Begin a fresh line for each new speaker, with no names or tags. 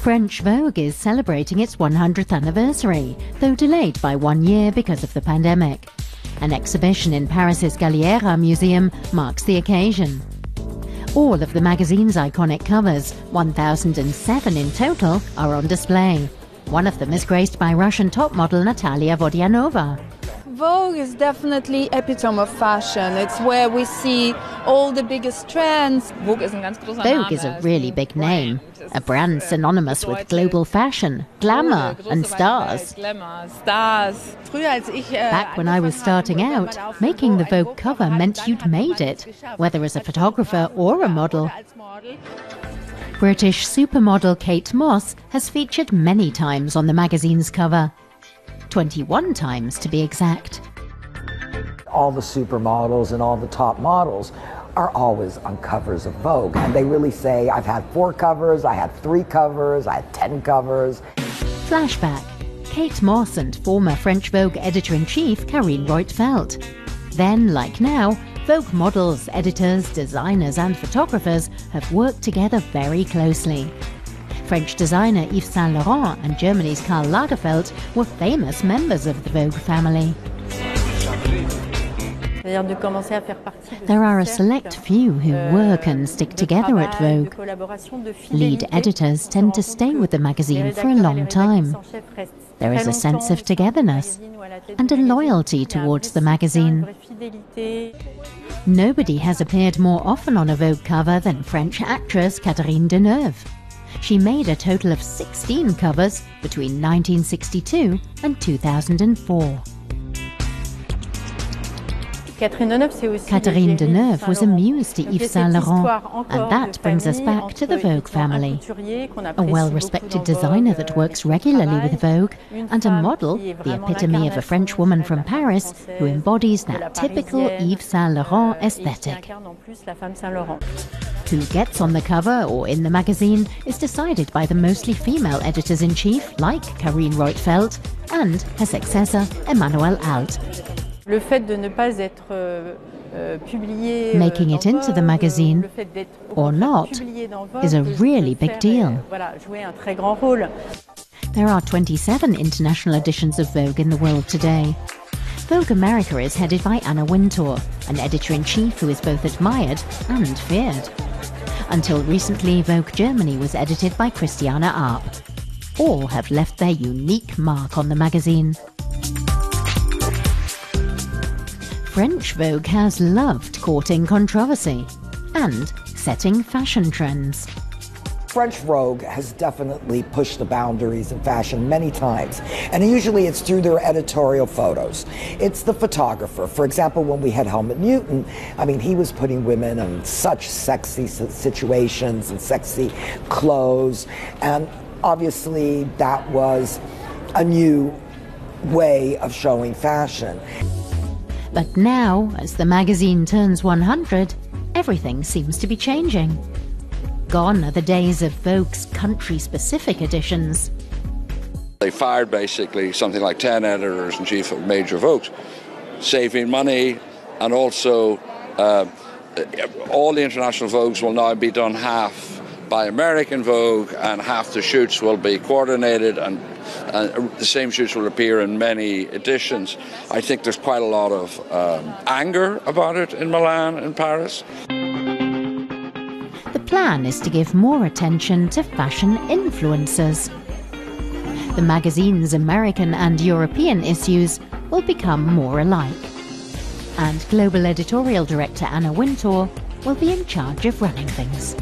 French Vogue is celebrating its 100th anniversary, though delayed by one year because of the pandemic. An exhibition in Paris's Galliera Museum marks the occasion. All of the magazine's iconic covers, 1,007 in total, are on display. One of them is graced by Russian top model Natalia Vodianova.
Vogue is definitely epitome of fashion. It's where we see all the biggest trends.
Vogue is a really big name, a brand synonymous with global fashion, glamour and stars. Äh, Back when I was starting out, making the Vogue cover meant you'd made it, whether as a photographer or a model. British supermodel Kate Moss has featured many times on the magazine's cover. 21 times to be exact.
All the supermodels and all the top models are always on covers of Vogue. And they really say, I've had four covers, I had three covers, I had 10 covers.
Flashback Kate Moss and former French Vogue editor in chief Carine Roitfeld. Then, like now, Vogue models, editors, designers, and photographers have worked together very closely. French designer Yves Saint Laurent and Germany's Karl Lagerfeld were famous members of the Vogue family. There are a select few who work and stick together at Vogue. Lead editors tend to stay with the magazine for a long time. There is a sense of togetherness and a loyalty towards the magazine. Nobody has appeared more often on a Vogue cover than French actress Catherine Deneuve. She made a total of 16 covers between 1962 and 2004. Catherine Deneuve was a muse to Yves Saint Laurent, and that brings us back to the Vogue family. A well respected designer that works regularly with Vogue, and a model, the epitome of a French woman from Paris, who embodies that typical Yves Saint Laurent aesthetic. Who gets on the cover or in the magazine is decided by the mostly female editors in chief, like Carine Roitfeld, and her successor, Emmanuelle Alt. Making it into the magazine or not is a really big deal. There are 27 international editions of Vogue in the world today. Vogue America is headed by Anna Wintour, an editor in chief who is both admired and feared. Until recently, Vogue Germany was edited by Christiane Arp. All have left their unique mark on the magazine. French Vogue has loved courting controversy and setting fashion trends.
French Vogue has definitely pushed the boundaries of fashion many times, and usually it's through their editorial photos. It's the photographer. For example, when we had Helmut Newton, I mean, he was putting women in such sexy situations and sexy clothes, and obviously that was a new way of showing fashion.
But now, as the magazine turns 100, everything seems to be changing. Gone are the days of Vogue's country specific editions.
They fired basically something like 10 editors in chief of major Vogues, saving money and also uh, all the international Vogues will now be done half by American Vogue and half the shoots will be coordinated and, and the same shoots will appear in many editions. I think there's quite a lot of um, anger about it in Milan and Paris
plan is to give more attention to fashion influencers. The magazine's American and European issues will become more alike. And Global Editorial Director Anna Wintour will be in charge of running things.